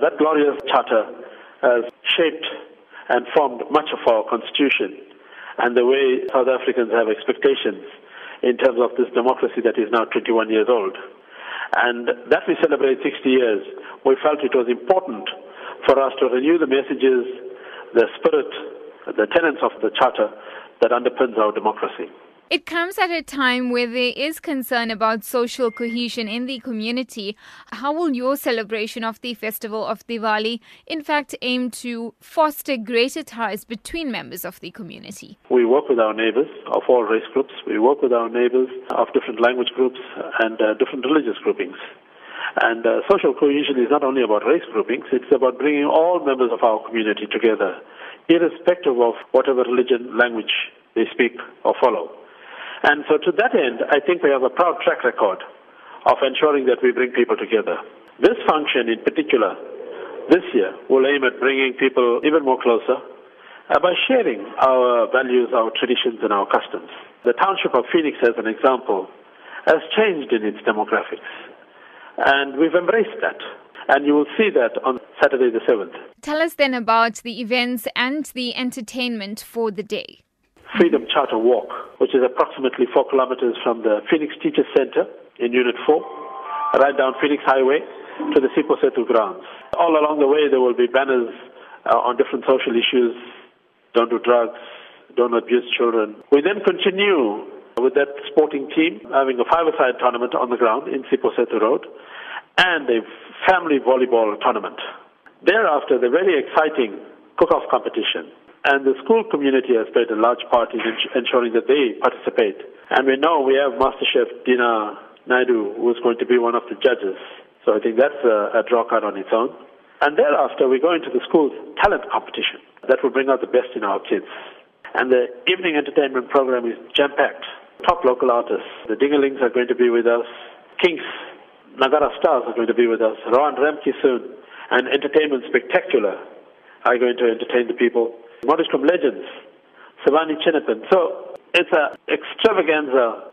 That glorious charter has shaped and formed much of our constitution and the way South Africans have expectations in terms of this democracy that is now 21 years old. And that we celebrate 60 years, we felt it was important for us to renew the messages, the spirit, the tenets of the charter that underpins our democracy. It comes at a time where there is concern about social cohesion in the community. How will your celebration of the festival of Diwali, in fact, aim to foster greater ties between members of the community? We work with our neighbors of all race groups. We work with our neighbors of different language groups and uh, different religious groupings. And uh, social cohesion is not only about race groupings, it's about bringing all members of our community together, irrespective of whatever religion, language they speak or follow. And so to that end, I think we have a proud track record of ensuring that we bring people together. This function in particular, this year, will aim at bringing people even more closer uh, by sharing our values, our traditions, and our customs. The township of Phoenix, as an example, has changed in its demographics. And we've embraced that. And you will see that on Saturday the 7th. Tell us then about the events and the entertainment for the day. Freedom Charter Walk, which is approximately four kilometers from the Phoenix Teachers Center in Unit 4, right down Phoenix Highway to the Sipho Setu grounds. All along the way, there will be banners uh, on different social issues don't do drugs, don't abuse children. We then continue with that sporting team having a five-a-side tournament on the ground in Sipho Setu Road and a family volleyball tournament. Thereafter, the very exciting cook-off competition and the school community has played a large part in ensuring that they participate. And we know we have Master Chef Dina Naidu, who is going to be one of the judges. So I think that's a, a draw card on its own. And thereafter, we go into the school's talent competition. That will bring out the best in our kids. And the evening entertainment program is jam-packed. Top local artists. The Dingalings are going to be with us. Kings, Nagara Stars are going to be with us. Rohan Remke soon. And Entertainment Spectacular are going to entertain the people. Modestum Legends, Savani Chinnapan. So it's an extravaganza